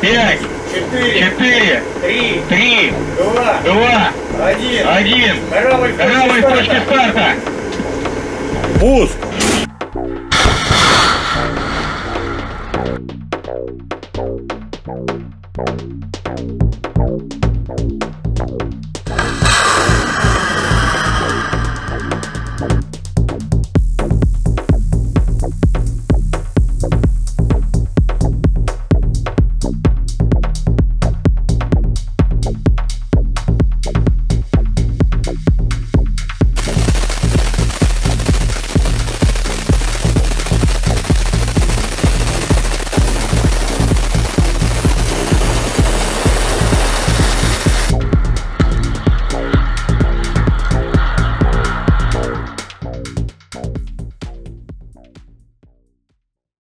пять, четыре, три, два, один. Корабль в точке старта. Пуск!